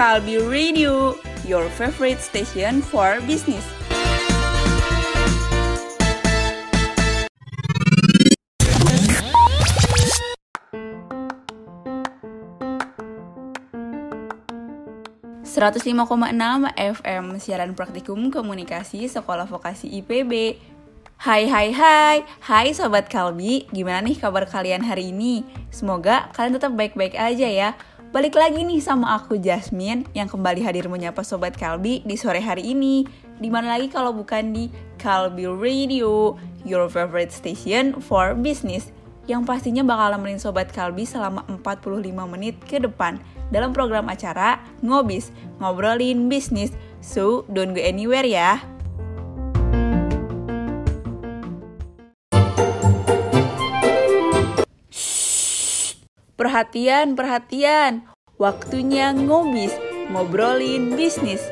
Kalbi Radio, your favorite station for business. ...105,6 FM siaran praktikum komunikasi Sekolah Vokasi IPB Hai hai hai, hai Sobat Kalbi, gimana nih kabar kalian hari ini? Semoga kalian tetap baik-baik aja ya Balik lagi nih sama aku Jasmine yang kembali hadir menyapa Sobat Kalbi di sore hari ini. Di mana lagi kalau bukan di Kalbi Radio, your favorite station for business Yang pastinya bakal nemenin Sobat Kalbi selama 45 menit ke depan Dalam program acara Ngobis, ngobrolin bisnis. So, don't go anywhere ya Perhatian, perhatian. Waktunya ngobis, ngobrolin bisnis.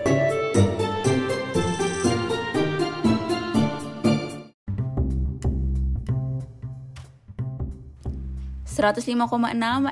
...105,6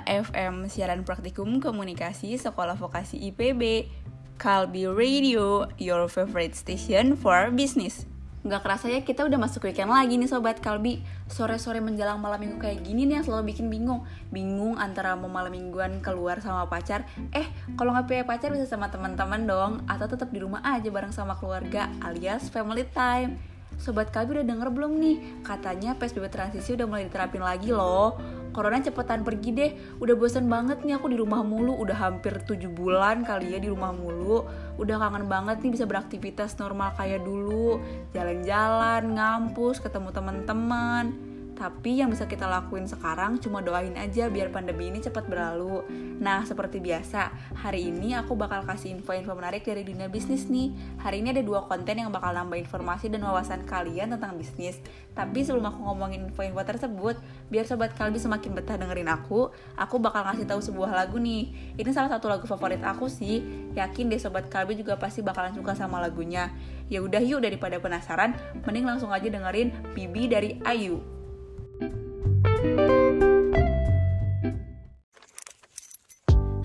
FM siaran praktikum komunikasi Sekolah Vokasi IPB Kalbi Radio, your favorite station for business. Nggak kerasa ya kita udah masuk weekend lagi nih Sobat Kalbi. Sore-sore menjelang malam minggu kayak gini nih yang selalu bikin bingung. Bingung antara mau malam mingguan keluar sama pacar. Eh kalau nggak punya pacar bisa sama teman-teman dong. Atau tetap di rumah aja bareng sama keluarga alias family time. Sobat Kalbi udah denger belum nih? Katanya PSBB transisi udah mulai diterapin lagi loh corona cepetan pergi deh. Udah bosan banget nih aku di rumah mulu. Udah hampir 7 bulan kali ya di rumah mulu. Udah kangen banget nih bisa beraktivitas normal kayak dulu. Jalan-jalan ngampus ketemu teman-teman tapi yang bisa kita lakuin sekarang cuma doain aja biar pandemi ini cepat berlalu. Nah, seperti biasa, hari ini aku bakal kasih info-info menarik dari dunia bisnis nih. Hari ini ada dua konten yang bakal nambah informasi dan wawasan kalian tentang bisnis. Tapi sebelum aku ngomongin info-info tersebut, biar sobat kalbi semakin betah dengerin aku, aku bakal ngasih tahu sebuah lagu nih. Ini salah satu lagu favorit aku sih. Yakin deh sobat kalbi juga pasti bakalan suka sama lagunya. Ya udah yuk daripada penasaran, mending langsung aja dengerin Bibi dari Ayu.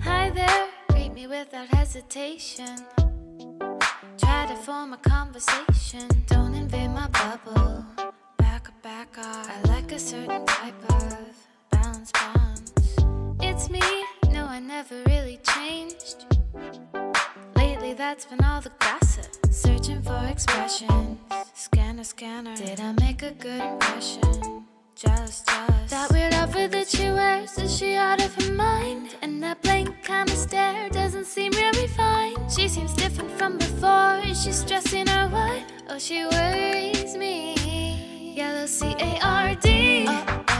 Hi there, greet me without hesitation. Try to form a conversation, don't invade my bubble. Back up, back up. I like a certain type of bounce, bounce. It's me, no, I never really changed. Lately, that's been all the gossip. Searching for expressions. Scanner, scanner. Did I make a good impression? Just, just That weird outfit that she wears Is she out of her mind? And that blank kind of stare Doesn't seem really fine She seems different from before Is she stressing or what? Oh, she worries me Yellow C-A-R-D Uh-oh.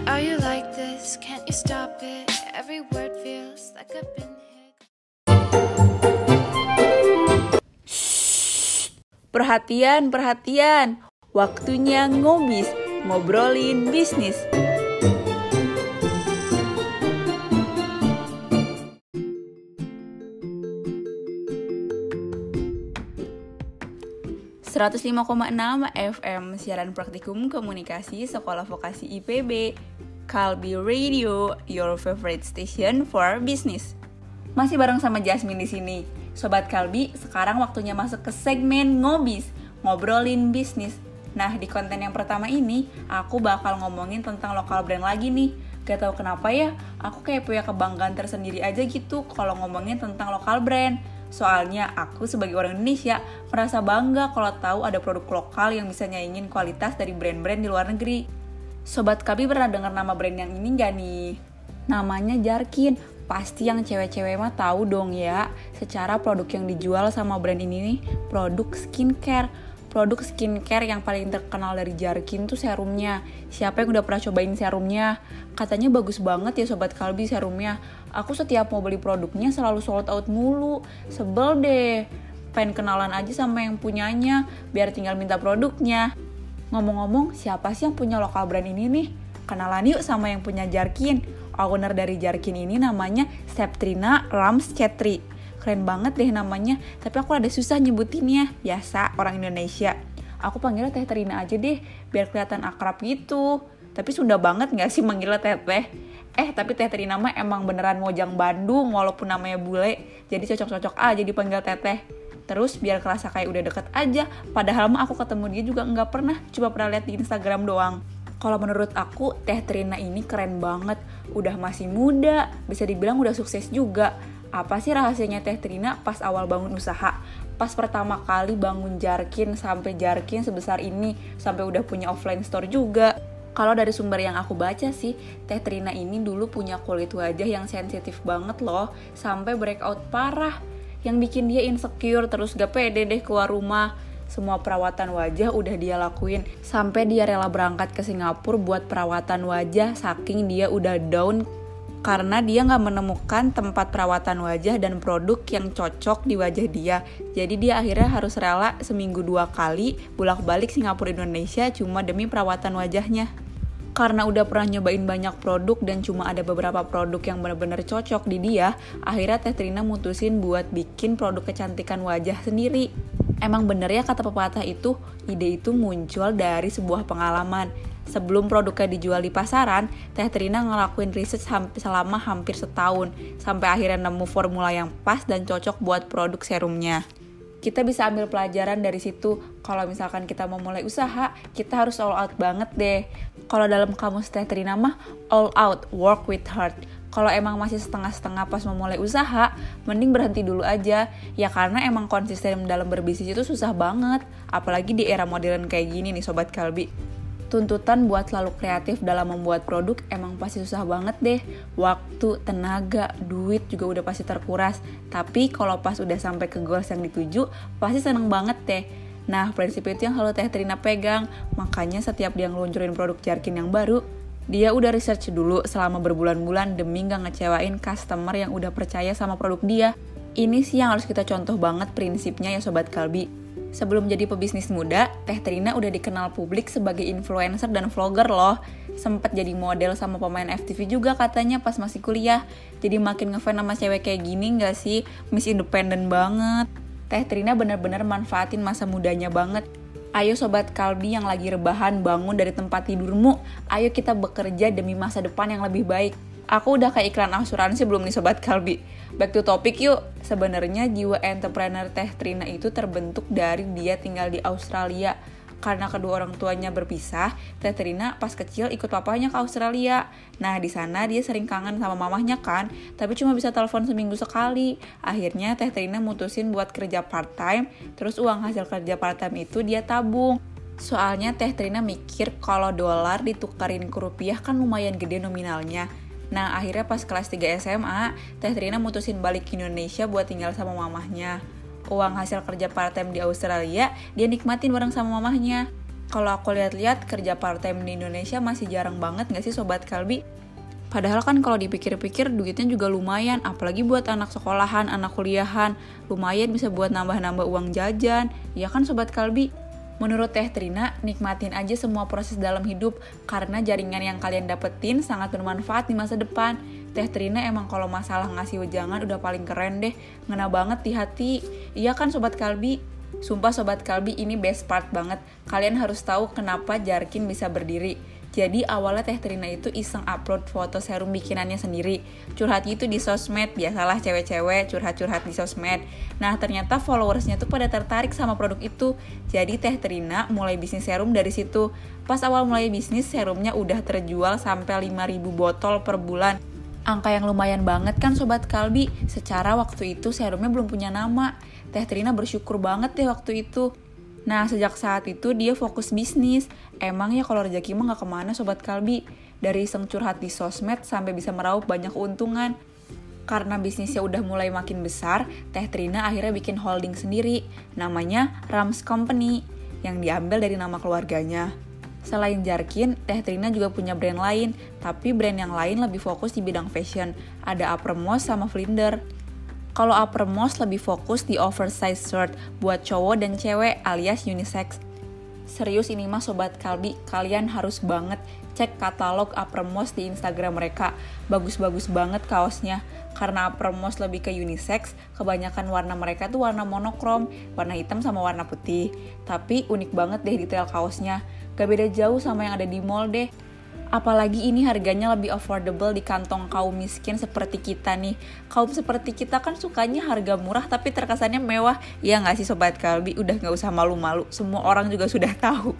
Why are you like this? Can't you stop it? Every word feels like I've been hit. Perhatian, perhatian. Waktunya ngobis, ngobrolin bisnis. ...105,6 FM siaran praktikum komunikasi Sekolah Vokasi IPB Kalbi Radio, your favorite station for business. Masih bareng sama Jasmine di sini. Sobat Kalbi, sekarang waktunya masuk ke segmen ngobis, ngobrolin bisnis. Nah, di konten yang pertama ini, aku bakal ngomongin tentang lokal brand lagi nih. Gak tau kenapa ya, aku kayak punya kebanggaan tersendiri aja gitu kalau ngomongin tentang lokal brand. Soalnya aku sebagai orang Indonesia merasa bangga kalau tahu ada produk lokal yang bisa nyaingin kualitas dari brand-brand di luar negeri. Sobat Kalbi pernah dengar nama brand yang ini gak nih? Namanya Jarkin. Pasti yang cewek-cewek mah tahu dong ya. Secara produk yang dijual sama brand ini nih, produk skincare. Produk skincare yang paling terkenal dari Jarkin tuh serumnya. Siapa yang udah pernah cobain serumnya? Katanya bagus banget ya Sobat Kalbi serumnya. Aku setiap mau beli produknya selalu sold out mulu. Sebel deh. Pengen kenalan aja sama yang punyanya, biar tinggal minta produknya. Ngomong-ngomong, siapa sih yang punya lokal brand ini nih? Kenalan yuk sama yang punya Jarkin. Owner dari Jarkin ini namanya Septrina Rams Chetri. Keren banget deh namanya, tapi aku ada susah nyebutinnya. Biasa, orang Indonesia. Aku panggilnya Teh Trina aja deh, biar kelihatan akrab gitu. Tapi sudah banget gak sih manggilnya Teteh? Eh, tapi Teh Trina mah emang beneran ngojang Bandung, walaupun namanya bule. Jadi cocok-cocok aja dipanggil Teteh. Terus biar kerasa kayak udah deket aja, padahal mah aku ketemu dia juga nggak pernah, cuma pernah lihat di Instagram doang. Kalau menurut aku, Teh Trina ini keren banget. Udah masih muda, bisa dibilang udah sukses juga. Apa sih rahasianya Teh Trina pas awal bangun usaha? Pas pertama kali bangun Jarkin sampai Jarkin sebesar ini, sampai udah punya offline store juga. Kalau dari sumber yang aku baca sih, Teh Trina ini dulu punya kulit wajah yang sensitif banget loh, sampai breakout parah. Yang bikin dia insecure terus gak pede deh keluar rumah semua perawatan wajah udah dia lakuin sampai dia rela berangkat ke Singapura buat perawatan wajah saking dia udah down karena dia nggak menemukan tempat perawatan wajah dan produk yang cocok di wajah dia. Jadi dia akhirnya harus rela seminggu dua kali bolak-balik Singapura Indonesia cuma demi perawatan wajahnya. Karena udah pernah nyobain banyak produk dan cuma ada beberapa produk yang benar-benar cocok di dia, akhirnya Teh Trina mutusin buat bikin produk kecantikan wajah sendiri. Emang bener ya kata pepatah itu, ide itu muncul dari sebuah pengalaman. Sebelum produknya dijual di pasaran, Teh Trina ngelakuin riset selama hampir setahun, sampai akhirnya nemu formula yang pas dan cocok buat produk serumnya. Kita bisa ambil pelajaran dari situ. Kalau misalkan kita mau mulai usaha, kita harus all out banget deh. Kalau dalam kamus Teh Trina mah, all out, work with heart kalau emang masih setengah-setengah pas memulai usaha, mending berhenti dulu aja. Ya karena emang konsisten dalam berbisnis itu susah banget. Apalagi di era modern kayak gini nih Sobat Kalbi. Tuntutan buat selalu kreatif dalam membuat produk emang pasti susah banget deh. Waktu, tenaga, duit juga udah pasti terkuras. Tapi kalau pas udah sampai ke goals yang dituju, pasti seneng banget deh. Nah, prinsip itu yang selalu Teh Trina pegang. Makanya setiap dia ngeluncurin produk Jarkin yang baru, dia udah research dulu selama berbulan-bulan demi gak ngecewain customer yang udah percaya sama produk dia. Ini sih yang harus kita contoh banget prinsipnya ya Sobat Kalbi. Sebelum jadi pebisnis muda, Teh Trina udah dikenal publik sebagai influencer dan vlogger loh. Sempet jadi model sama pemain FTV juga katanya pas masih kuliah. Jadi makin ngefans sama cewek kayak gini gak sih? Miss Independent banget. Teh Trina bener-bener manfaatin masa mudanya banget Ayo sobat Kalbi yang lagi rebahan bangun dari tempat tidurmu, ayo kita bekerja demi masa depan yang lebih baik. Aku udah kayak iklan asuransi belum nih sobat Kalbi? Back to topic yuk, Sebenarnya jiwa entrepreneur Teh Trina itu terbentuk dari dia tinggal di Australia. Karena kedua orang tuanya berpisah, Teh Trina pas kecil ikut papanya ke Australia. Nah, di sana dia sering kangen sama mamahnya kan, tapi cuma bisa telepon seminggu sekali. Akhirnya Teh Trina mutusin buat kerja part-time, terus uang hasil kerja part-time itu dia tabung. Soalnya Teh Trina mikir kalau dolar ditukarin ke rupiah kan lumayan gede nominalnya. Nah, akhirnya pas kelas 3 SMA, Teh Trina mutusin balik ke Indonesia buat tinggal sama mamahnya uang hasil kerja part time di Australia dia nikmatin bareng sama mamahnya kalau aku lihat-lihat kerja part time di Indonesia masih jarang banget gak sih sobat Kalbi Padahal kan kalau dipikir-pikir duitnya juga lumayan, apalagi buat anak sekolahan, anak kuliahan, lumayan bisa buat nambah-nambah uang jajan. Ya kan sobat Kalbi? Menurut Teh Trina, nikmatin aja semua proses dalam hidup karena jaringan yang kalian dapetin sangat bermanfaat di masa depan. Teh Trina emang kalau masalah ngasih wejangan udah paling keren deh, ngena banget di hati. Iya kan Sobat Kalbi? Sumpah Sobat Kalbi ini best part banget. Kalian harus tahu kenapa Jarkin bisa berdiri. Jadi awalnya Teh Trina itu iseng upload foto serum bikinannya sendiri. Curhat itu di sosmed, biasalah cewek-cewek curhat-curhat di sosmed. Nah ternyata followersnya tuh pada tertarik sama produk itu. Jadi Teh Trina mulai bisnis serum dari situ. Pas awal mulai bisnis serumnya udah terjual sampai 5000 botol per bulan angka yang lumayan banget kan Sobat Kalbi. Secara waktu itu serumnya belum punya nama. Teh Trina bersyukur banget deh waktu itu. Nah, sejak saat itu dia fokus bisnis. Emang ya kalau rezeki mah gak ke mana Sobat Kalbi. Dari iseng curhat di sosmed sampai bisa meraup banyak keuntungan. Karena bisnisnya udah mulai makin besar, Teh Trina akhirnya bikin holding sendiri. Namanya Rams Company, yang diambil dari nama keluarganya. Selain Jarkin, Teh Trina juga punya brand lain, tapi brand yang lain lebih fokus di bidang fashion. Ada Uppermost sama Flinder. Kalau Uppermost lebih fokus di oversized shirt buat cowok dan cewek alias unisex. Serius ini mah Sobat Kalbi, kalian harus banget cek katalog Uppermost di Instagram mereka. Bagus-bagus banget kaosnya. Karena Uppermost lebih ke unisex, kebanyakan warna mereka tuh warna monokrom, warna hitam sama warna putih. Tapi unik banget deh detail kaosnya Gak beda jauh sama yang ada di mall deh. Apalagi ini harganya lebih affordable di kantong kaum miskin seperti kita nih. Kaum seperti kita kan sukanya harga murah tapi terkesannya mewah. Ya nggak sih Sobat Kalbi? Udah nggak usah malu-malu. Semua orang juga sudah tahu.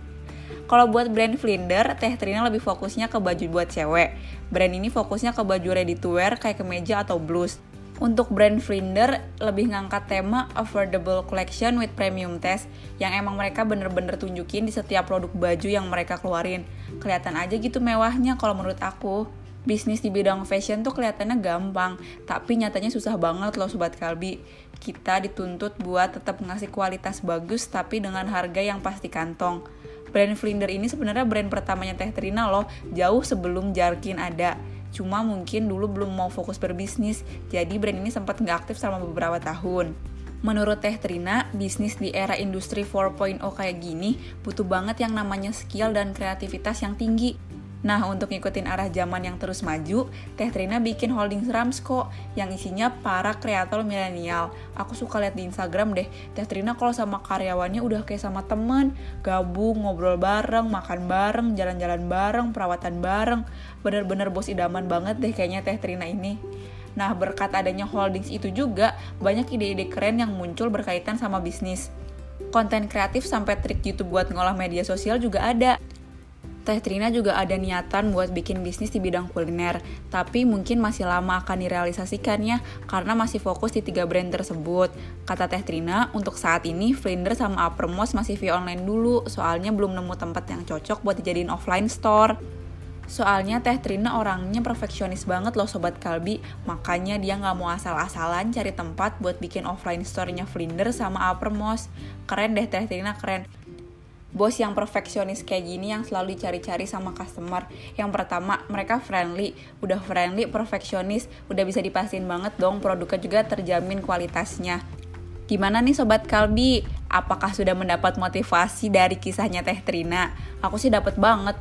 Kalau buat brand Flinder, Teh Trina lebih fokusnya ke baju buat cewek. Brand ini fokusnya ke baju ready to wear kayak kemeja atau blus. Untuk brand Flinder lebih ngangkat tema affordable collection with premium test yang emang mereka bener-bener tunjukin di setiap produk baju yang mereka keluarin. Kelihatan aja gitu mewahnya kalau menurut aku. Bisnis di bidang fashion tuh kelihatannya gampang, tapi nyatanya susah banget loh Sobat Kalbi. Kita dituntut buat tetap ngasih kualitas bagus tapi dengan harga yang pasti kantong. Brand Flinder ini sebenarnya brand pertamanya Teh Trina loh, jauh sebelum Jarkin ada Cuma mungkin dulu belum mau fokus berbisnis, jadi brand ini sempat nggak aktif selama beberapa tahun. Menurut Teh Trina, bisnis di era industri 4.0 kayak gini butuh banget yang namanya skill dan kreativitas yang tinggi. Nah, untuk ngikutin arah zaman yang terus maju, Teh Trina bikin holding Ramsko yang isinya para kreator milenial. Aku suka lihat di Instagram deh, Teh Trina kalau sama karyawannya udah kayak sama temen, gabung, ngobrol bareng, makan bareng, jalan-jalan bareng, perawatan bareng. Bener-bener bos idaman banget deh kayaknya Teh Trina ini. Nah, berkat adanya holdings itu juga, banyak ide-ide keren yang muncul berkaitan sama bisnis. Konten kreatif sampai trik YouTube buat ngolah media sosial juga ada. Teh Trina juga ada niatan buat bikin bisnis di bidang kuliner, tapi mungkin masih lama akan direalisasikannya karena masih fokus di tiga brand tersebut. Kata Teh Trina, untuk saat ini Flinder sama Uppermost masih via online dulu, soalnya belum nemu tempat yang cocok buat dijadiin offline store. Soalnya Teh Trina orangnya perfeksionis banget loh Sobat Kalbi, makanya dia nggak mau asal-asalan cari tempat buat bikin offline store-nya Flinder sama Uppermost. Keren deh Teh Trina, keren bos yang perfeksionis kayak gini yang selalu dicari-cari sama customer. Yang pertama, mereka friendly, udah friendly, perfeksionis, udah bisa dipastiin banget dong produknya juga terjamin kualitasnya. Gimana nih Sobat Kalbi? Apakah sudah mendapat motivasi dari kisahnya Teh Trina? Aku sih dapat banget.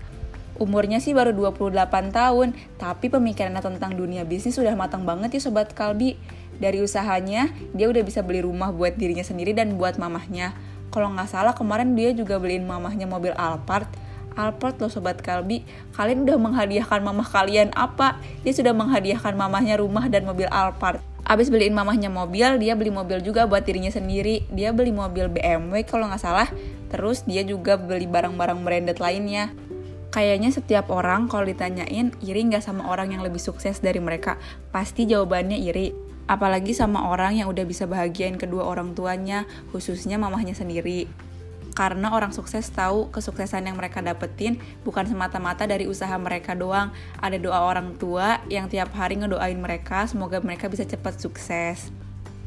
Umurnya sih baru 28 tahun, tapi pemikirannya tentang dunia bisnis sudah matang banget ya Sobat Kalbi. Dari usahanya, dia udah bisa beli rumah buat dirinya sendiri dan buat mamahnya kalau nggak salah kemarin dia juga beliin mamahnya mobil Alphard Alphard loh Sobat Kalbi Kalian udah menghadiahkan mamah kalian apa? Dia sudah menghadiahkan mamahnya rumah dan mobil Alphard Abis beliin mamahnya mobil, dia beli mobil juga buat dirinya sendiri. Dia beli mobil BMW kalau nggak salah. Terus dia juga beli barang-barang branded lainnya. Kayaknya setiap orang kalau ditanyain iri nggak sama orang yang lebih sukses dari mereka, pasti jawabannya iri. Apalagi sama orang yang udah bisa bahagiain kedua orang tuanya, khususnya mamahnya sendiri karena orang sukses tahu kesuksesan yang mereka dapetin bukan semata-mata dari usaha mereka doang. Ada doa orang tua yang tiap hari ngedoain mereka semoga mereka bisa cepat sukses.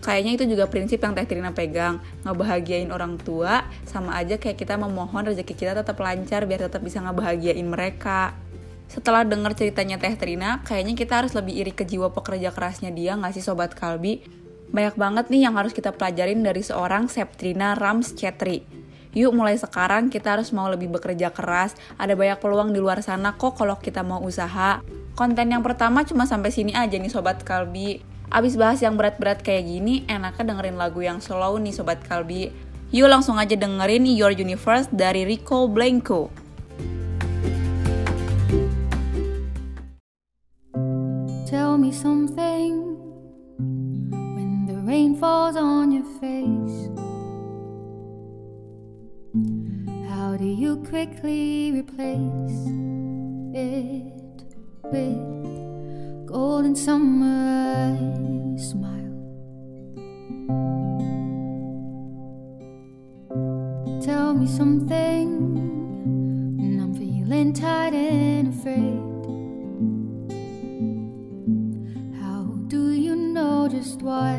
Kayaknya itu juga prinsip yang Teh Trina pegang, ngebahagiain orang tua sama aja kayak kita memohon rezeki kita tetap lancar biar tetap bisa ngebahagiain mereka. Setelah denger ceritanya Teh Trina, kayaknya kita harus lebih iri ke jiwa pekerja kerasnya dia nggak sih Sobat Kalbi? Banyak banget nih yang harus kita pelajarin dari seorang Septrina Rams Chetri Yuk mulai sekarang kita harus mau lebih bekerja keras. Ada banyak peluang di luar sana kok kalau kita mau usaha. Konten yang pertama cuma sampai sini aja nih Sobat Kalbi. Abis bahas yang berat-berat kayak gini, enaknya dengerin lagu yang slow nih Sobat Kalbi. Yuk langsung aja dengerin Your Universe dari Rico Blanco. Something when the rain falls on your face. How do you quickly replace it with golden summer smile? Tell me something, and I'm feeling tired and afraid. Just what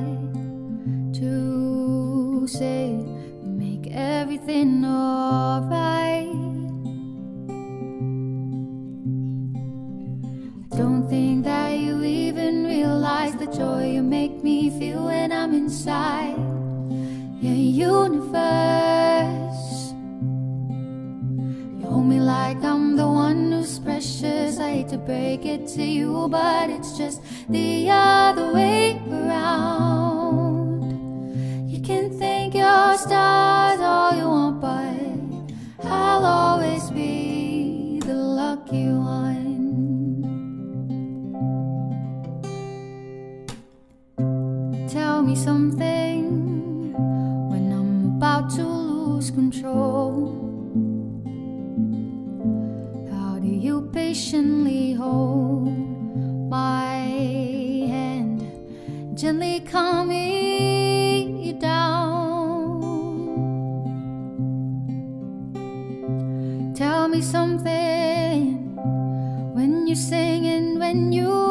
to say? Make everything alright. Don't think that you even realize the joy you make me feel when I'm inside your universe. Hold me like I'm the one who's precious. I hate to break it to you, but it's just the other way around. You can thank your stars all you want, but I'll always be the lucky one. Tell me something when I'm about to lose control. Patiently hold my hand, gently calm me down? Tell me something when you sing and when you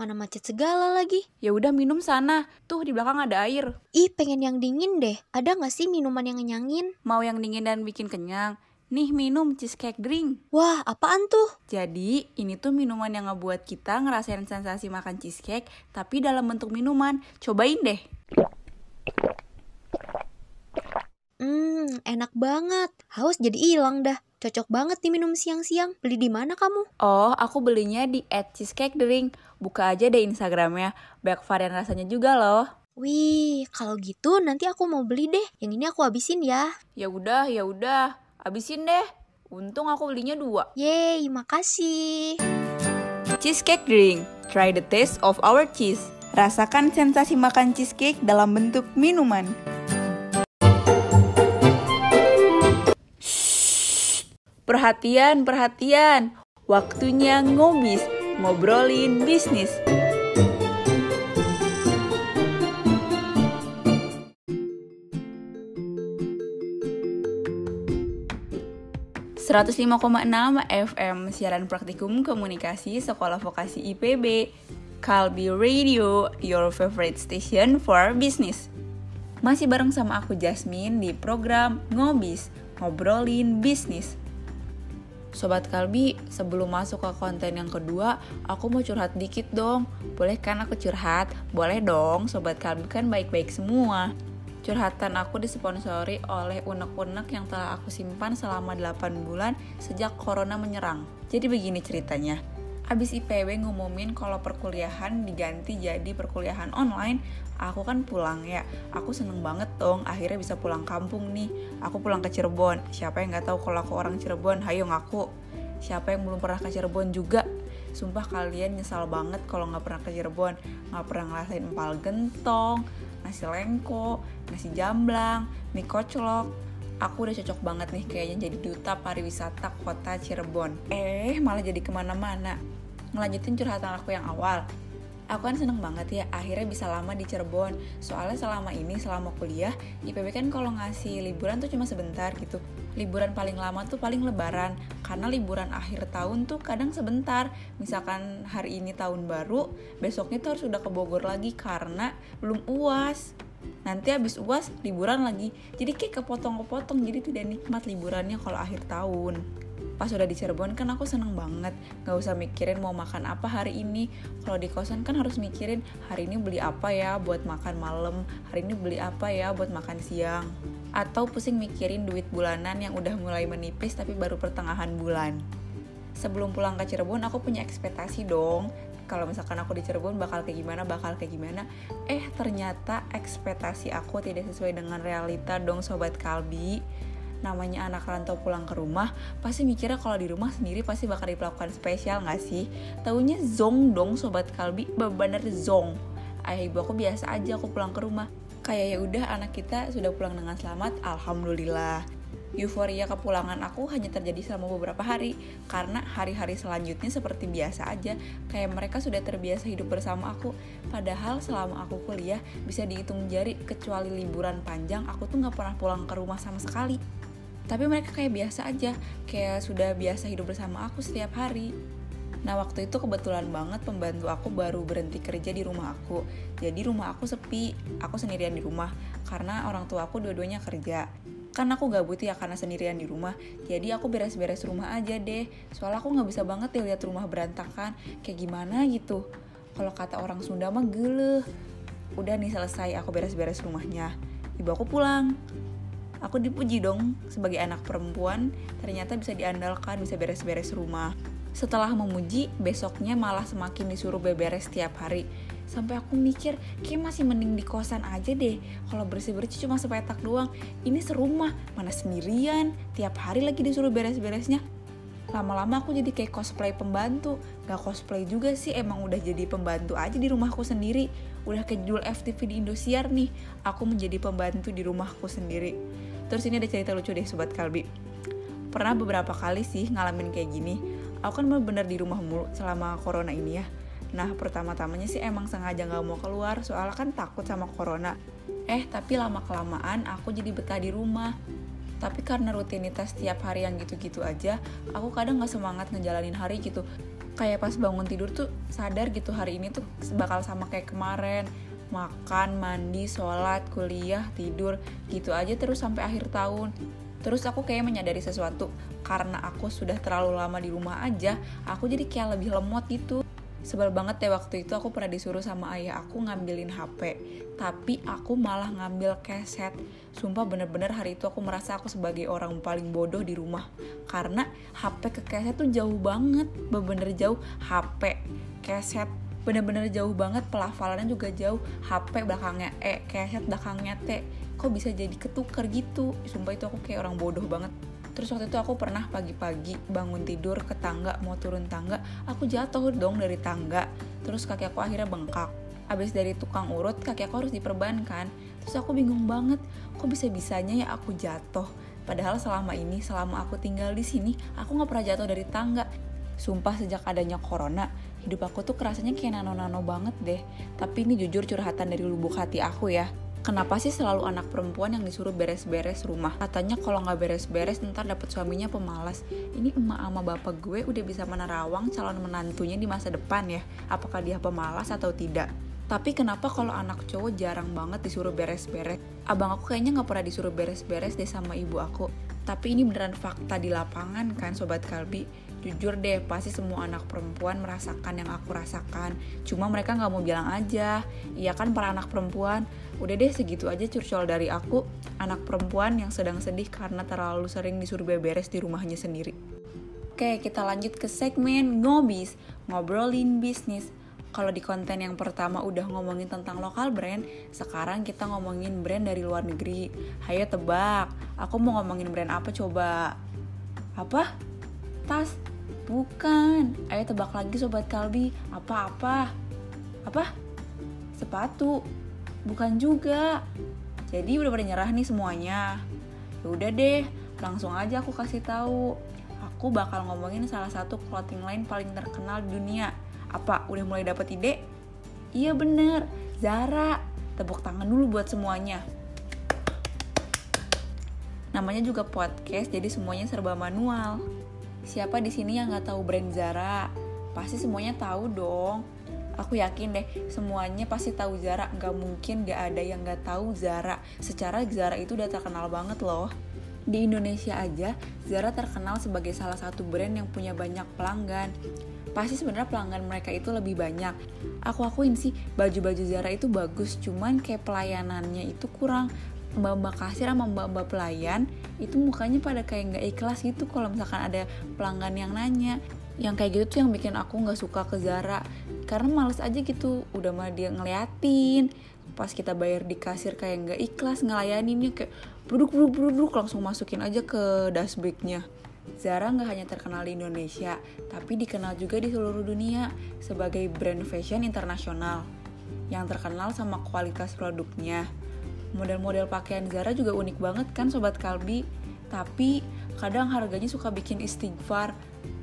Mana macet segala lagi. Ya udah minum sana, tuh di belakang ada air. Ih, pengen yang dingin deh. Ada nggak sih minuman yang ngenyangin? Mau yang dingin dan bikin kenyang? nih minum cheesecake drink. Wah, apaan tuh? Jadi, ini tuh minuman yang ngebuat kita ngerasain sensasi makan cheesecake, tapi dalam bentuk minuman. Cobain deh. Hmm, enak banget. Haus jadi hilang dah. Cocok banget diminum siang-siang. Beli di mana kamu? Oh, aku belinya di at cheesecake drink. Buka aja deh Instagramnya. Banyak varian rasanya juga loh. Wih, kalau gitu nanti aku mau beli deh. Yang ini aku habisin ya. Ya udah, ya udah. Abisin deh. Untung aku belinya dua. Yeay, makasih. Cheesecake drink. Try the taste of our cheese. Rasakan sensasi makan cheesecake dalam bentuk minuman. Perhatian, perhatian. Waktunya ngobis, ngobrolin bisnis. ...105,6 FM siaran praktikum komunikasi Sekolah Vokasi IPB Kalbi Radio, your favorite station for business Masih bareng sama aku Jasmine di program Ngobis, ngobrolin bisnis Sobat Kalbi, sebelum masuk ke konten yang kedua, aku mau curhat dikit dong. Boleh kan aku curhat? Boleh dong, Sobat Kalbi kan baik-baik semua. Curhatan aku disponsori oleh unek-unek yang telah aku simpan selama 8 bulan sejak corona menyerang. Jadi begini ceritanya. Abis IPW ngumumin kalau perkuliahan diganti jadi perkuliahan online, aku kan pulang ya. Aku seneng banget dong, akhirnya bisa pulang kampung nih. Aku pulang ke Cirebon. Siapa yang nggak tahu kalau aku orang Cirebon? Hayo ngaku. Siapa yang belum pernah ke Cirebon juga? Sumpah kalian nyesal banget kalau nggak pernah ke Cirebon, nggak pernah ngerasain empal gentong, nasi lengko, nasi jamblang, mie koclok, aku udah cocok banget nih kayaknya jadi duta pariwisata kota Cirebon. Eh, malah jadi ke mana-mana ngelanjutin curhatan aku yang awal. Aku kan seneng banget ya akhirnya bisa lama di Cirebon. Soalnya selama ini selama kuliah IPB kan kalau ngasih liburan tuh cuma sebentar gitu. Liburan paling lama tuh paling lebaran. Karena liburan akhir tahun tuh kadang sebentar. Misalkan hari ini tahun baru besoknya tuh harus udah ke Bogor lagi karena belum uas nanti habis uas liburan lagi. Jadi kayak kepotong-kepotong jadi tidak nikmat liburannya kalau akhir tahun pas udah di Cirebon kan aku seneng banget. Nggak usah mikirin mau makan apa hari ini. Kalau di kosan kan harus mikirin hari ini beli apa ya buat makan malam? Hari ini beli apa ya buat makan siang? Atau pusing mikirin duit bulanan yang udah mulai menipis tapi baru pertengahan bulan. Sebelum pulang ke Cirebon aku punya ekspektasi dong. Kalau misalkan aku di Cirebon bakal kayak gimana bakal kayak gimana? Eh ternyata ekspektasi aku tidak sesuai dengan realita dong sobat kalbi namanya anak rantau pulang ke rumah pasti mikirnya kalau di rumah sendiri pasti bakal diperlakukan spesial nggak sih? Taunya zong dong sobat kalbi bener zong. Ayah ibu aku biasa aja aku pulang ke rumah. Kayak ya udah anak kita sudah pulang dengan selamat alhamdulillah. Euforia kepulangan aku hanya terjadi selama beberapa hari karena hari-hari selanjutnya seperti biasa aja. Kayak mereka sudah terbiasa hidup bersama aku. Padahal selama aku kuliah bisa dihitung jari kecuali liburan panjang aku tuh nggak pernah pulang ke rumah sama sekali tapi mereka kayak biasa aja kayak sudah biasa hidup bersama aku setiap hari. Nah waktu itu kebetulan banget pembantu aku baru berhenti kerja di rumah aku. Jadi rumah aku sepi, aku sendirian di rumah Karena orang tua aku dua-duanya kerja. Kan aku gabut ya karena sendirian di rumah Jadi aku beres-beres rumah aja deh. Soalnya aku gak bisa banget ya lihat rumah berantakan. Kayak gimana gitu? Kalau kata orang Sunda mah geleh. Udah nih selesai aku beres-beres rumahnya. Ibu aku pulang aku dipuji dong sebagai anak perempuan ternyata bisa diandalkan bisa beres-beres rumah. Setelah memuji besoknya malah semakin disuruh beberes setiap hari. Sampai aku mikir kayak masih mending di kosan aja deh. Kalau bersih bersih cuma sepetak doang. Ini serumah mana sendirian. Tiap hari lagi disuruh beres-beresnya. Lama-lama aku jadi kayak cosplay pembantu. Gak cosplay juga sih emang udah jadi pembantu aja di rumahku sendiri. Udah kayak judul FTV di Indosiar nih aku menjadi pembantu di rumahku sendiri terus ini ada cerita lucu deh sobat kalbi. Pernah beberapa kali sih ngalamin kayak gini. Aku kan bener-bener di rumah mulu selama corona ini ya. Nah pertama-tamanya sih emang sengaja gak mau keluar soalnya kan takut sama corona. Eh tapi lama-kelamaan aku jadi betah di rumah. Tapi karena rutinitas tiap hari yang gitu-gitu aja aku kadang gak semangat ngejalanin hari gitu. Kayak pas bangun tidur tuh sadar gitu hari ini tuh bakal sama kayak kemarin makan, mandi, sholat, kuliah, tidur gitu aja terus sampai akhir tahun. Terus aku kayak menyadari sesuatu, karena aku sudah terlalu lama di rumah aja, aku jadi kayak lebih lemot gitu. Sebel banget ya waktu itu aku pernah disuruh sama ayah aku ngambilin HP Tapi aku malah ngambil keset. Sumpah bener-bener hari itu aku merasa aku sebagai orang paling bodoh di rumah Karena HP ke keset tuh jauh banget Bener-bener jauh. HP, keset Bener-bener jauh banget pelafalannya juga jauh HP belakangnya E, keset belakangnya T Kok bisa jadi ketuker gitu Sumpah itu aku kayak orang bodoh banget Terus waktu itu aku pernah pagi-pagi bangun tidur ke tangga, mau turun tangga, aku jatuh dong dari tangga. Terus kaki aku akhirnya bengkak. Abis dari tukang urut, kaki aku harus diperbankan. Terus aku bingung banget, kok bisa-bisanya ya aku jatuh. Padahal selama ini, selama aku tinggal di sini, aku nggak pernah jatuh dari tangga. Sumpah sejak adanya corona, hidup aku tuh kerasanya kayak nano-nano banget deh. Tapi ini jujur curhatan dari lubuk hati aku ya. Kenapa sih selalu anak perempuan yang disuruh beres-beres rumah? Katanya kalau nggak beres-beres ntar dapet suaminya pemalas. Ini emak sama bapak gue udah bisa menerawang calon menantunya di masa depan ya. Apakah dia pemalas atau tidak? Tapi kenapa kalau anak cowok jarang banget disuruh beres-beres? Abang aku kayaknya nggak pernah disuruh beres-beres deh sama ibu aku. Tapi ini beneran fakta di lapangan kan Sobat Kalbi Jujur deh pasti semua anak perempuan merasakan yang aku rasakan Cuma mereka nggak mau bilang aja Iya kan para anak perempuan Udah deh segitu aja curcol dari aku Anak perempuan yang sedang sedih karena terlalu sering disuruh beberes di rumahnya sendiri Oke kita lanjut ke segmen ngobis Ngobrolin bisnis kalau di konten yang pertama udah ngomongin tentang lokal brand, sekarang kita ngomongin brand dari luar negeri. Hayo tebak, aku mau ngomongin brand apa coba? Apa? Tas? Bukan. Ayo tebak lagi sobat Kalbi. Apa-apa? Apa? Sepatu. Bukan juga. Jadi udah pada nyerah nih semuanya. Ya udah deh, langsung aja aku kasih tahu. Aku bakal ngomongin salah satu clothing line paling terkenal di dunia apa? Udah mulai dapat ide? Iya bener, Zara. Tepuk tangan dulu buat semuanya. Namanya juga podcast, jadi semuanya serba manual. Siapa di sini yang nggak tahu brand Zara? Pasti semuanya tahu dong. Aku yakin deh, semuanya pasti tahu Zara. Nggak mungkin nggak ada yang nggak tahu Zara. Secara Zara itu udah terkenal banget loh. Di Indonesia aja, Zara terkenal sebagai salah satu brand yang punya banyak pelanggan pasti sebenarnya pelanggan mereka itu lebih banyak. Aku akuin sih baju-baju Zara itu bagus, cuman kayak pelayanannya itu kurang. Mbak-mbak kasir sama mbak-mbak pelayan itu mukanya pada kayak nggak ikhlas gitu kalau misalkan ada pelanggan yang nanya. Yang kayak gitu tuh yang bikin aku nggak suka ke Zara karena males aja gitu udah mah dia ngeliatin pas kita bayar di kasir kayak nggak ikhlas ngelayaninnya kayak duduk duduk duduk langsung masukin aja ke dashboardnya Zara nggak hanya terkenal di Indonesia, tapi dikenal juga di seluruh dunia sebagai brand fashion internasional yang terkenal sama kualitas produknya. Model-model pakaian Zara juga unik banget kan Sobat Kalbi, tapi kadang harganya suka bikin istighfar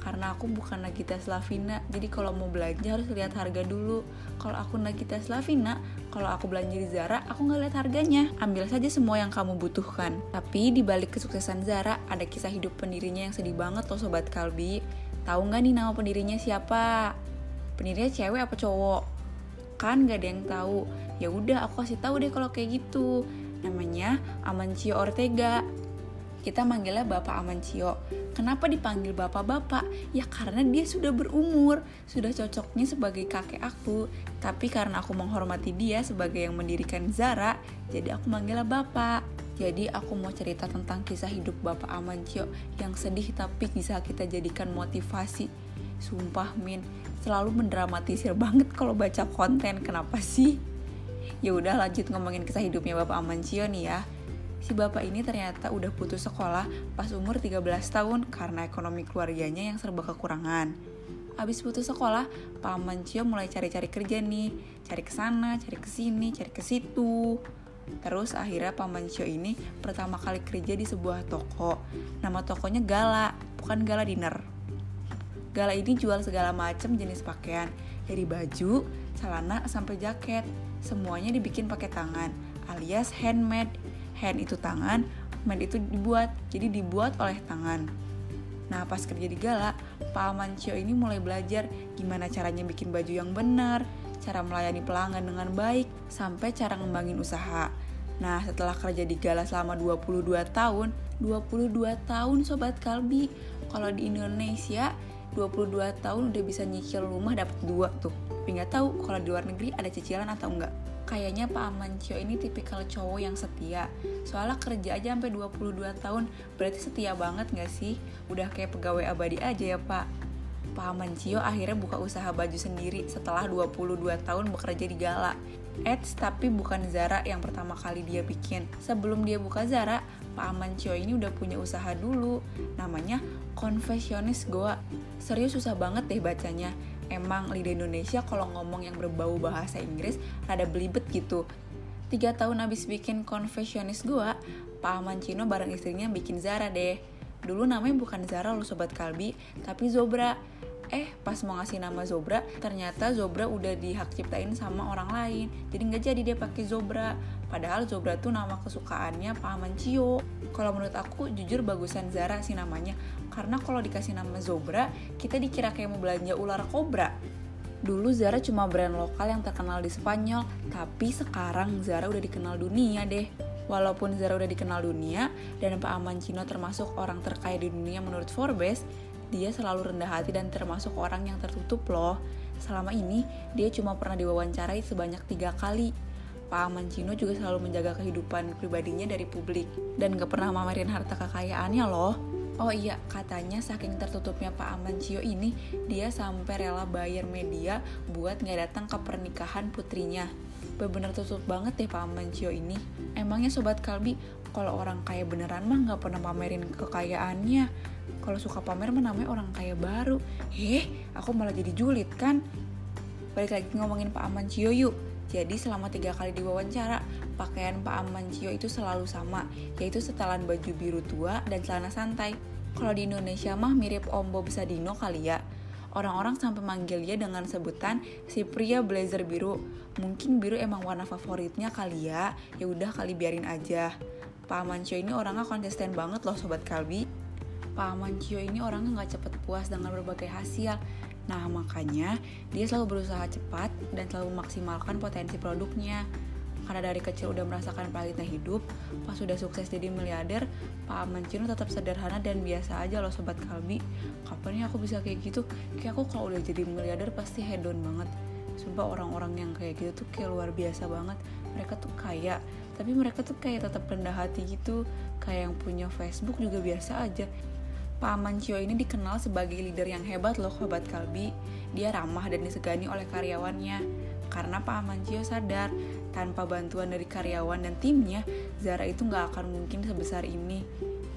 karena aku bukan Nagita Slavina jadi kalau mau belanja harus lihat harga dulu. Kalau aku Nagita Slavina kalau aku belanja di Zara aku nggak lihat harganya. Ambil saja semua yang kamu butuhkan. Tapi di balik kesuksesan Zara ada kisah hidup pendirinya yang sedih banget loh sobat Kalbi. Tahu nggak nih nama pendirinya siapa? Pendirinya cewek apa cowok? Kan gak ada yang tahu ya udah aku kasih tahu deh kalau kayak gitu namanya Amancio Ortega kita manggilnya Bapak Amancio. Kenapa dipanggil Bapak-Bapak? Ya karena dia sudah berumur, sudah cocoknya sebagai kakek aku. Tapi karena aku menghormati dia sebagai yang mendirikan Zara, jadi aku manggilnya Bapak. Jadi aku mau cerita tentang kisah hidup Bapak Amancio yang sedih tapi bisa kita jadikan motivasi. Sumpah Min, selalu mendramatisir banget kalau baca konten. Kenapa sih? Ya udah lanjut ngomongin kisah hidupnya Bapak Amancio nih ya si bapak ini ternyata udah putus sekolah pas umur 13 tahun karena ekonomi keluarganya yang serba kekurangan. Abis putus sekolah, Pak Mancio mulai cari-cari kerja nih, cari ke sana, cari ke sini, cari ke situ. Terus akhirnya Pak Mancio ini pertama kali kerja di sebuah toko. Nama tokonya Gala, bukan Gala Dinner. Gala ini jual segala macam jenis pakaian, dari baju, celana sampai jaket. Semuanya dibikin pakai tangan, alias handmade hand itu tangan, made itu dibuat, jadi dibuat oleh tangan. Nah pas kerja di Gala, Pak Amancio ini mulai belajar gimana caranya bikin baju yang benar, cara melayani pelanggan dengan baik, sampai cara ngembangin usaha. Nah setelah kerja di Gala selama 22 tahun, 22 tahun Sobat Kalbi. Kalau di Indonesia 22 tahun udah bisa nyicil rumah dapat dua tuh. Tapi nggak tahu kalau di luar negeri ada cicilan atau enggak. Kayaknya Pak Amancio ini tipikal cowok yang setia. Soalnya kerja aja sampai 22 tahun, berarti setia banget nggak sih? Udah kayak pegawai abadi aja ya Pak. Pak Amancio akhirnya buka usaha baju sendiri setelah 22 tahun bekerja di Gala. Eits, tapi bukan Zara yang pertama kali dia bikin. Sebelum dia buka Zara, Pak Amancio ini udah punya usaha dulu. Namanya Confessionis Goa. Serius susah banget deh bacanya emang lidah Indonesia kalau ngomong yang berbau bahasa Inggris rada belibet gitu. Tiga tahun abis bikin Confessionis gua, Pak Amancino bareng istrinya bikin Zara deh. Dulu namanya bukan Zara lo Sobat Kalbi, tapi Zobra. Eh, pas mau ngasih nama Zobra, ternyata Zobra udah dihak ciptain sama orang lain. Jadi nggak jadi dia pakai Zobra. Padahal Zobra tuh nama kesukaannya Pak Amancio. Kalau menurut aku, jujur bagusan Zara sih namanya. Karena kalau dikasih nama Zobra, kita dikira kayak mau belanja ular kobra. Dulu Zara cuma brand lokal yang terkenal di Spanyol, tapi sekarang Zara udah dikenal dunia deh. Walaupun Zara udah dikenal dunia, dan Pak Amancino termasuk orang terkaya di dunia menurut Forbes, dia selalu rendah hati dan termasuk orang yang tertutup loh. Selama ini, dia cuma pernah diwawancarai sebanyak tiga kali. Pak Amancino juga selalu menjaga kehidupan pribadinya dari publik dan gak pernah mamerin harta kekayaannya loh. Oh iya, katanya saking tertutupnya Pak Amancio ini, dia sampai rela bayar media buat nggak datang ke pernikahan putrinya. Bener-bener tutup banget deh Pak Amancio ini. Emangnya Sobat Kalbi, kalau orang kaya beneran mah nggak pernah pamerin kekayaannya. Kalau suka pamer mah orang kaya baru. Heh, aku malah jadi julid kan? Balik lagi ngomongin Pak Amancio yuk. Jadi selama tiga kali diwawancara, pakaian Pak Amancio itu selalu sama, yaitu setelan baju biru tua dan celana santai. Kalau di Indonesia mah mirip Om Bob Sadino kali ya. Orang-orang sampai manggil dia dengan sebutan si pria blazer biru. Mungkin biru emang warna favoritnya kali ya. Ya udah kali biarin aja. Pak Amancio ini orangnya konsisten banget loh sobat Kalbi. Pak Amancio ini orangnya nggak cepet puas dengan berbagai hasil. Nah, makanya dia selalu berusaha cepat dan selalu memaksimalkan potensi produknya. Karena dari kecil udah merasakan pahitnya hidup, pas sudah sukses jadi miliarder, Pak Amancino tetap sederhana dan biasa aja loh Sobat Kalbi. Kapan ya aku bisa kayak gitu? Kayak aku kalau udah jadi miliarder pasti hedon banget. Sumpah orang-orang yang kayak gitu tuh kayak luar biasa banget. Mereka tuh kaya, tapi mereka tuh kayak tetap rendah hati gitu. Kayak yang punya Facebook juga biasa aja. Pak Amancio ini dikenal sebagai leader yang hebat loh Sobat Kalbi. Dia ramah dan disegani oleh karyawannya. Karena Pak Amancio sadar, tanpa bantuan dari karyawan dan timnya, Zara itu nggak akan mungkin sebesar ini.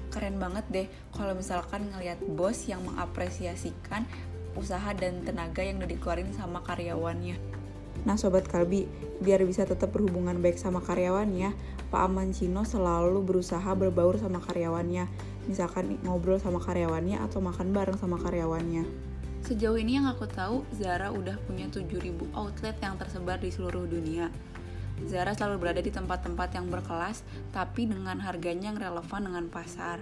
Keren banget deh kalau misalkan ngelihat bos yang mengapresiasikan usaha dan tenaga yang udah dikeluarin sama karyawannya. Nah Sobat Kalbi, biar bisa tetap berhubungan baik sama karyawannya, Pak Amancino selalu berusaha berbaur sama karyawannya misalkan ngobrol sama karyawannya atau makan bareng sama karyawannya. Sejauh ini yang aku tahu, Zara udah punya 7000 outlet yang tersebar di seluruh dunia. Zara selalu berada di tempat-tempat yang berkelas, tapi dengan harganya yang relevan dengan pasar.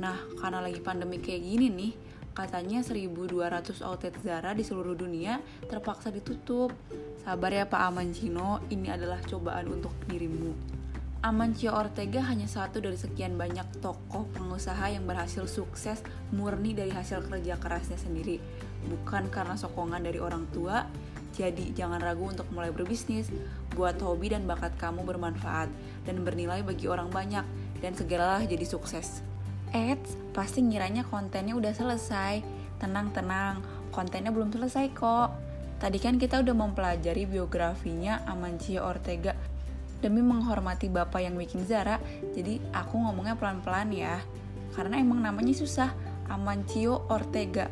Nah, karena lagi pandemi kayak gini nih, katanya 1200 outlet Zara di seluruh dunia terpaksa ditutup. Sabar ya Pak Amancino, ini adalah cobaan untuk dirimu. Amancio Ortega hanya satu dari sekian banyak tokoh pengusaha yang berhasil sukses murni dari hasil kerja kerasnya sendiri, bukan karena sokongan dari orang tua. Jadi, jangan ragu untuk mulai berbisnis, buat hobi dan bakat kamu bermanfaat dan bernilai bagi orang banyak, dan segeralah jadi sukses. Eits, pasti ngiranya kontennya udah selesai. Tenang-tenang, kontennya belum selesai kok. Tadi kan kita udah mempelajari biografinya Amancio Ortega demi menghormati bapak yang bikin Zara, jadi aku ngomongnya pelan-pelan ya. Karena emang namanya susah, Amancio Ortega.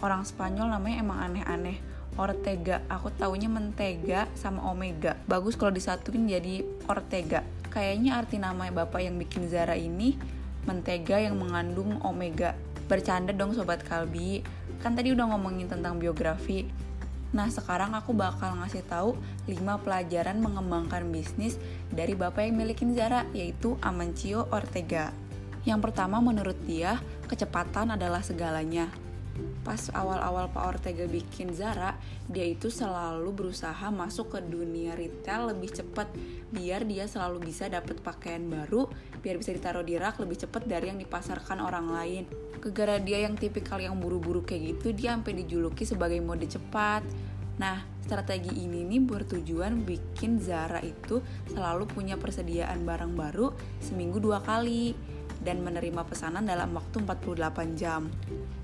Orang Spanyol namanya emang aneh-aneh. Ortega, aku taunya mentega sama omega. Bagus kalau disatuin jadi Ortega. Kayaknya arti nama bapak yang bikin Zara ini mentega yang mengandung omega. Bercanda dong sobat Kalbi. Kan tadi udah ngomongin tentang biografi. Nah, sekarang aku bakal ngasih tahu 5 pelajaran mengembangkan bisnis dari bapak yang milikin Zara, yaitu Amancio Ortega. Yang pertama menurut dia, kecepatan adalah segalanya. Pas awal-awal Pak Ortega bikin Zara, dia itu selalu berusaha masuk ke dunia retail lebih cepat biar dia selalu bisa dapat pakaian baru biar bisa ditaruh di rak lebih cepat dari yang dipasarkan orang lain kegara dia yang tipikal yang buru-buru kayak gitu dia sampai dijuluki sebagai mode cepat nah strategi ini nih bertujuan bikin Zara itu selalu punya persediaan barang baru seminggu dua kali dan menerima pesanan dalam waktu 48 jam.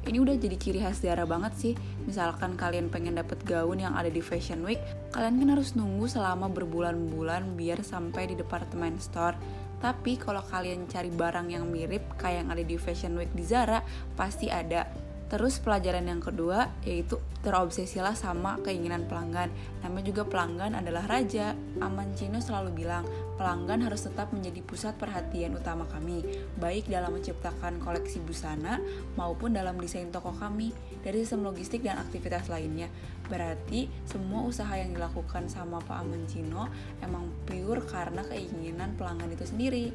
Ini udah jadi ciri khas Zara banget sih. Misalkan kalian pengen dapet gaun yang ada di Fashion Week, kalian kan harus nunggu selama berbulan-bulan biar sampai di department store. Tapi kalau kalian cari barang yang mirip kayak yang ada di Fashion Week di Zara, pasti ada. Terus pelajaran yang kedua yaitu terobsesilah sama keinginan pelanggan. Namanya juga pelanggan adalah raja. Amancino selalu bilang, pelanggan harus tetap menjadi pusat perhatian utama kami, baik dalam menciptakan koleksi busana maupun dalam desain toko kami, dari sistem logistik dan aktivitas lainnya. Berarti semua usaha yang dilakukan sama Pak Amancino emang pure karena keinginan pelanggan itu sendiri.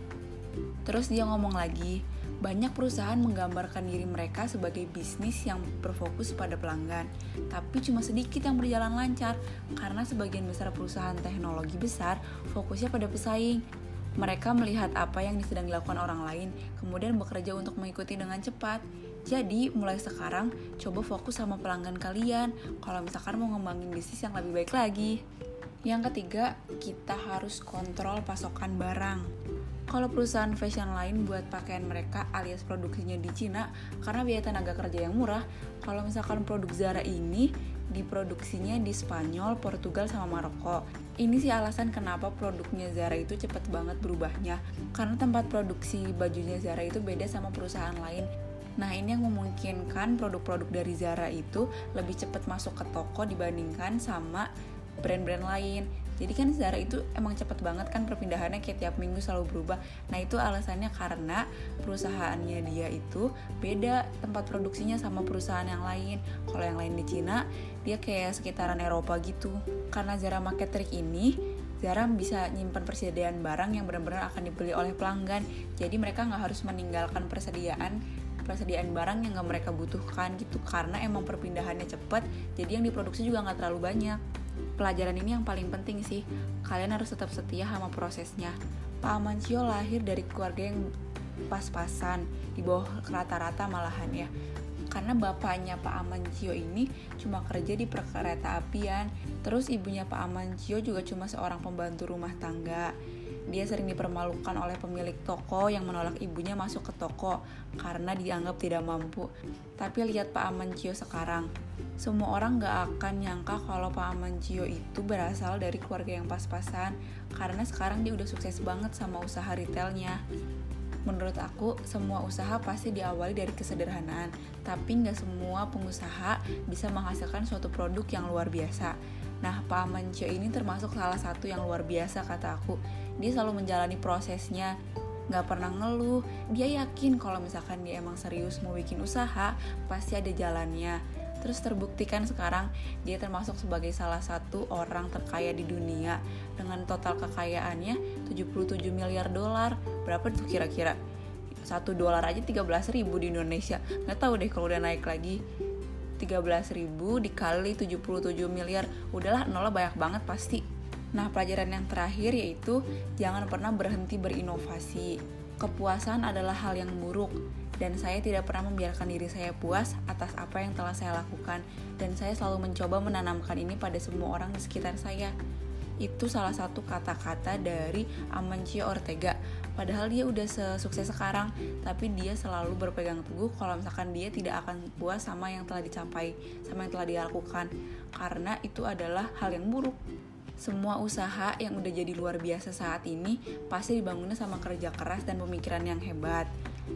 Terus dia ngomong lagi, banyak perusahaan menggambarkan diri mereka sebagai bisnis yang berfokus pada pelanggan, tapi cuma sedikit yang berjalan lancar karena sebagian besar perusahaan teknologi besar fokusnya pada pesaing. Mereka melihat apa yang sedang dilakukan orang lain, kemudian bekerja untuk mengikuti dengan cepat. Jadi, mulai sekarang coba fokus sama pelanggan kalian kalau misalkan mau ngembangin bisnis yang lebih baik lagi. Yang ketiga, kita harus kontrol pasokan barang kalau perusahaan fashion lain buat pakaian mereka alias produksinya di Cina karena biaya tenaga kerja yang murah, kalau misalkan produk Zara ini diproduksinya di Spanyol, Portugal, sama Maroko. Ini sih alasan kenapa produknya Zara itu cepet banget berubahnya. Karena tempat produksi bajunya Zara itu beda sama perusahaan lain. Nah ini yang memungkinkan produk-produk dari Zara itu lebih cepat masuk ke toko dibandingkan sama brand-brand lain jadi kan Zara itu emang cepet banget kan perpindahannya kayak tiap minggu selalu berubah nah itu alasannya karena perusahaannya dia itu beda tempat produksinya sama perusahaan yang lain kalau yang lain di Cina dia kayak sekitaran Eropa gitu karena Zara Market Trick ini Zara bisa nyimpan persediaan barang yang benar-benar akan dibeli oleh pelanggan. Jadi mereka nggak harus meninggalkan persediaan persediaan barang yang nggak mereka butuhkan gitu karena emang perpindahannya cepat. Jadi yang diproduksi juga nggak terlalu banyak pelajaran ini yang paling penting sih. Kalian harus tetap setia sama prosesnya. Pak Amancio lahir dari keluarga yang pas-pasan di bawah rata-rata malahan ya. Karena bapaknya Pak Amancio ini cuma kerja di perkereta apian. Terus ibunya Pak Amancio juga cuma seorang pembantu rumah tangga dia sering dipermalukan oleh pemilik toko yang menolak ibunya masuk ke toko karena dianggap tidak mampu. Tapi lihat Pak Amancio sekarang. Semua orang gak akan nyangka kalau Pak Amancio itu berasal dari keluarga yang pas-pasan karena sekarang dia udah sukses banget sama usaha retailnya. Menurut aku, semua usaha pasti diawali dari kesederhanaan, tapi nggak semua pengusaha bisa menghasilkan suatu produk yang luar biasa. Nah, Pak Amancio ini termasuk salah satu yang luar biasa kata aku dia selalu menjalani prosesnya. Nggak pernah ngeluh. Dia yakin kalau misalkan dia emang serius mau bikin usaha pasti ada jalannya. Terus terbuktikan sekarang dia termasuk sebagai salah satu orang terkaya di dunia. Dengan total kekayaannya 77 miliar dolar. Berapa tuh kira-kira? Satu dolar aja 13 ribu di Indonesia. Nggak tahu deh kalau udah naik lagi. 13 ribu dikali 77 miliar. Udahlah nolnya banyak banget pasti Nah, pelajaran yang terakhir yaitu jangan pernah berhenti berinovasi. Kepuasan adalah hal yang buruk dan saya tidak pernah membiarkan diri saya puas atas apa yang telah saya lakukan dan saya selalu mencoba menanamkan ini pada semua orang di sekitar saya. Itu salah satu kata-kata dari Amancio Ortega. Padahal dia udah sukses sekarang, tapi dia selalu berpegang teguh kalau misalkan dia tidak akan puas sama yang telah dicapai, sama yang telah dilakukan, karena itu adalah hal yang buruk semua usaha yang udah jadi luar biasa saat ini pasti dibangunnya sama kerja keras dan pemikiran yang hebat.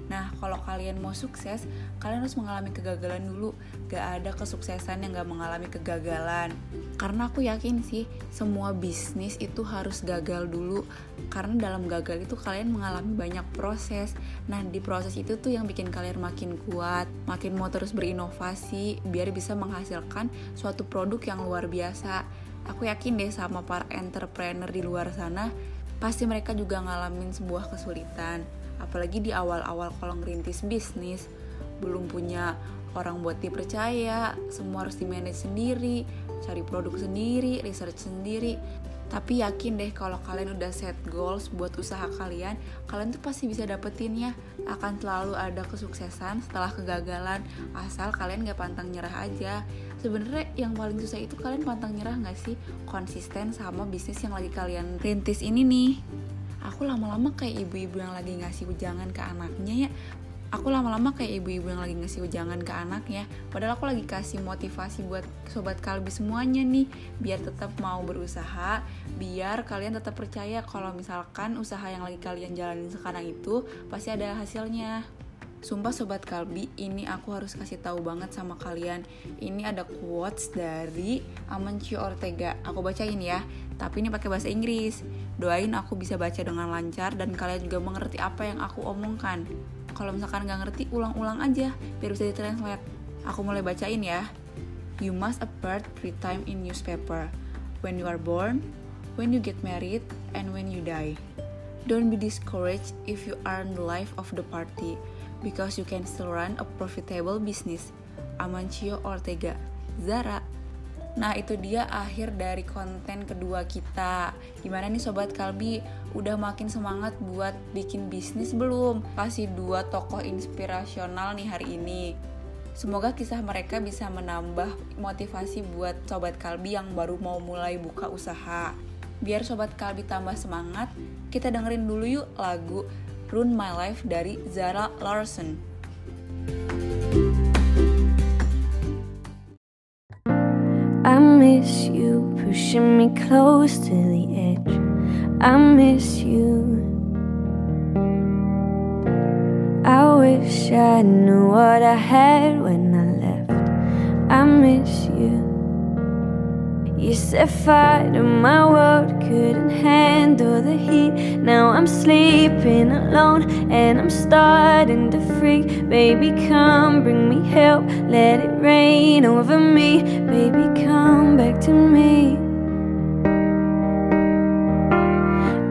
Nah, kalau kalian mau sukses, kalian harus mengalami kegagalan dulu. Gak ada kesuksesan yang gak mengalami kegagalan. Karena aku yakin sih, semua bisnis itu harus gagal dulu. Karena dalam gagal itu kalian mengalami banyak proses. Nah, di proses itu tuh yang bikin kalian makin kuat, makin mau terus berinovasi, biar bisa menghasilkan suatu produk yang luar biasa aku yakin deh sama para entrepreneur di luar sana pasti mereka juga ngalamin sebuah kesulitan apalagi di awal-awal kalau ngerintis bisnis belum punya orang buat dipercaya, semua harus di manage sendiri, cari produk sendiri, research sendiri. Tapi yakin deh kalau kalian udah set goals buat usaha kalian, kalian tuh pasti bisa dapetinnya. Akan selalu ada kesuksesan setelah kegagalan, asal kalian gak pantang nyerah aja. Sebenarnya yang paling susah itu kalian pantang nyerah gak sih? Konsisten sama bisnis yang lagi kalian rintis ini nih. Aku lama-lama kayak ibu-ibu yang lagi ngasih ujangan ke anaknya ya aku lama-lama kayak ibu-ibu yang lagi ngasih ujangan ke anaknya padahal aku lagi kasih motivasi buat sobat kalbi semuanya nih biar tetap mau berusaha biar kalian tetap percaya kalau misalkan usaha yang lagi kalian jalanin sekarang itu pasti ada hasilnya Sumpah Sobat Kalbi, ini aku harus kasih tahu banget sama kalian. Ini ada quotes dari Amancio Ortega. Aku bacain ya, tapi ini pakai bahasa Inggris. Doain aku bisa baca dengan lancar dan kalian juga mengerti apa yang aku omongkan. Kalau misalkan nggak ngerti ulang-ulang aja biar bisa ditranslate. Aku mulai bacain ya. You must appear three time in newspaper. When you are born when you get married and when you die. Don't be discouraged if you are in the life of the party because you can still run a profitable business. Amancio Ortega. Zara. Nah itu dia akhir dari konten kedua kita. Gimana nih Sobat Kalbi? Udah makin semangat buat bikin bisnis belum? Kasih dua tokoh inspirasional nih hari ini. Semoga kisah mereka bisa menambah motivasi buat Sobat Kalbi yang baru mau mulai buka usaha. Biar Sobat Kalbi tambah semangat, kita dengerin dulu yuk lagu Run My Life dari Zara Larson. I miss you pushing me close to the edge. I miss you. I wish I knew what I had when I left. I miss you. You set fire to my world, couldn't handle the heat. Now I'm sleeping alone and I'm starting to freak. Baby, come bring me help, let it rain over me. Baby, come back to me.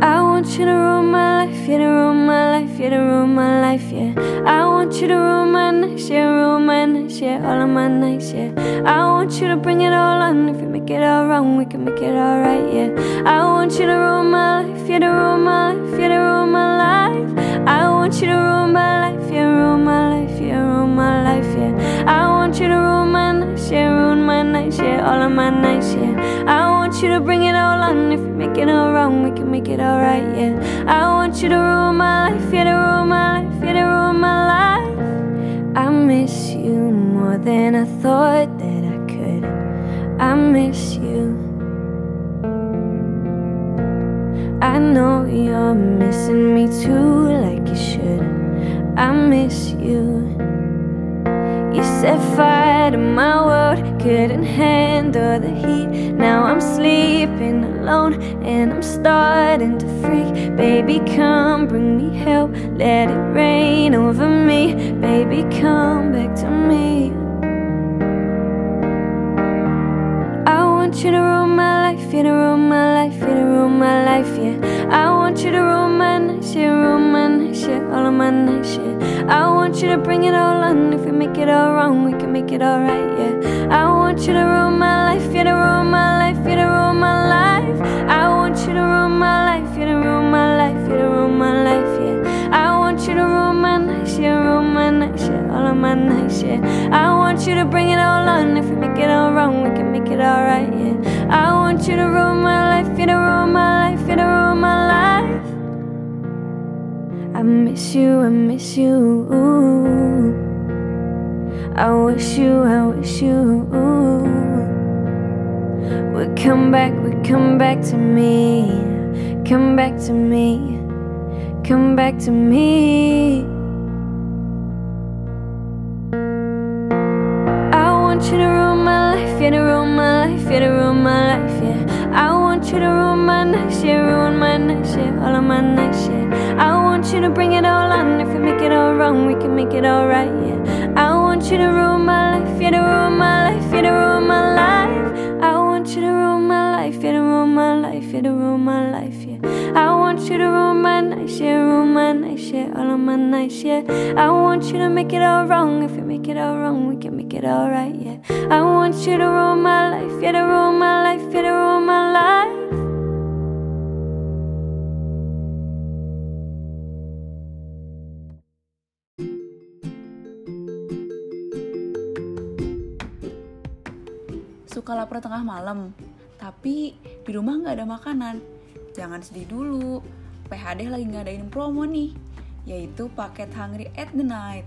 I want you to ruin my life, yeah, to ruin my life, yeah, to ruin my life, yeah. I want you to ruin my nights, yeah, ruin my nights, yeah, all of my nights, yeah. I want you to bring it all on. If you make it all wrong, we can make it all right, yeah. I want you to rule my life, yeah, to ruin my life, yeah, to ruin my life. I want you to rule my life, yeah, ruin my life, yeah, ruin my life, yeah. I want you to ruin my nights, yeah, ruin my nights, yeah, all of my nights, yeah. I want you to bring it all on. If you make it all wrong, we can make it all right, yeah. I want you to ruin my life, yeah, to ruin my life, yeah, to ruin my life. I miss you more than I thought that. I miss you. I know you're missing me too, like you should. I miss you. You set fire to my world, couldn't handle the heat. Now I'm sleeping alone and I'm starting to freak. Baby, come bring me help, let it rain over me. Baby, come back to me. Want you to ruin my life, yeah, to ruin my life, yeah, to ruin my life, yeah. I want you to ruin my nights, yeah, ruin my nights, yeah, all of my nights, yeah. I want you to bring it all on. If we make it all wrong, we can make it all right, yeah. I want you to ruin my life, yeah, to ruin my life, yeah, to ruin my life. I want you to ruin my life, yeah, to ruin my life, yeah, to ruin my life, yeah. I want you to ruin my nights, yeah, ruin my nights, yeah, all of my nights, yeah. I want you to bring it all on. If we make it all wrong, we can make it all right, yeah. I want you to ruin my life, yeah, to ruin my life, yeah, to ruin my life. I miss you, I miss you. I wish you, I wish you would come back, would come back to me, come back to me, come back to me. You to ruin my nights, yeah, ruin my nights, yeah, all of my nights, yeah. I want you to bring it all on. If we make it all wrong, we can make it all right, yeah. I want you to ruin my life, yeah, to ruin my life, yeah, to ruin my life. I want you to ruin my life, yeah, to ruin my life. yeah, to ruin my life, yeah. I want you to ruin my nights, yeah, ruin my nights, yeah, all of my nights, yeah. I want you to make it all wrong. If you make it all wrong, we can make it all right, yeah. I want you to ruin my life, yeah, to ruin my life, yeah, to ruin my life. Suka lapar tengah malam, tapi di rumah nggak ada makanan. Jangan sedih dulu, PHD lagi ngadain promo nih, yaitu paket Hungry at the Night.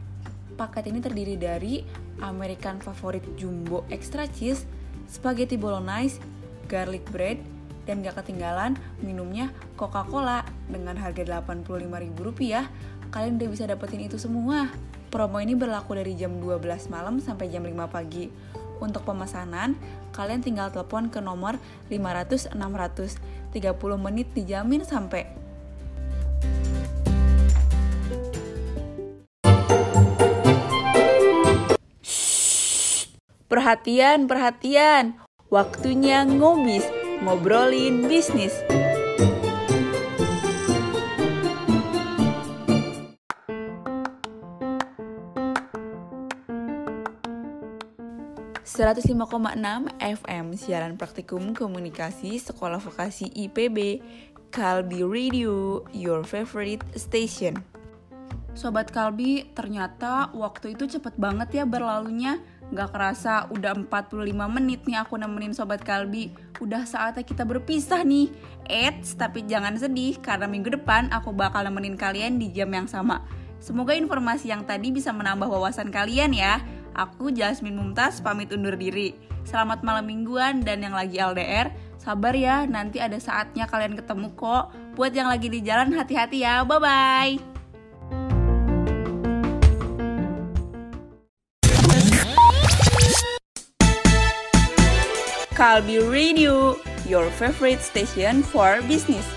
Paket ini terdiri dari American Favorite Jumbo Extra Cheese, Spaghetti Bolognese, Garlic Bread, dan gak ketinggalan minumnya Coca-Cola dengan harga Rp85.000 kalian udah bisa dapetin itu semua. Promo ini berlaku dari jam 12 malam sampai jam 5 pagi. Untuk pemesanan, kalian tinggal telepon ke nomor 500 600. 30 menit dijamin sampai. Perhatian, perhatian. Waktunya ngobis, ngobrolin bisnis. ...105,6 FM siaran praktikum komunikasi Sekolah Vokasi IPB Kalbi Radio, your favorite station. Sobat Kalbi, ternyata waktu itu cepet banget ya berlalunya. Gak kerasa udah 45 menit nih aku nemenin Sobat Kalbi. Udah saatnya kita berpisah nih. Eits, tapi jangan sedih Karena minggu depan aku bakal nemenin kalian di jam yang sama. Semoga informasi yang tadi bisa menambah wawasan kalian ya Aku Jasmine Mumtaz pamit undur diri. Selamat malam mingguan dan yang lagi LDR Sabar ya, nanti ada saatnya kalian ketemu kok. Buat yang lagi di jalan hati-hati ya, bye-bye. Kalbi Radio, your favorite station for business.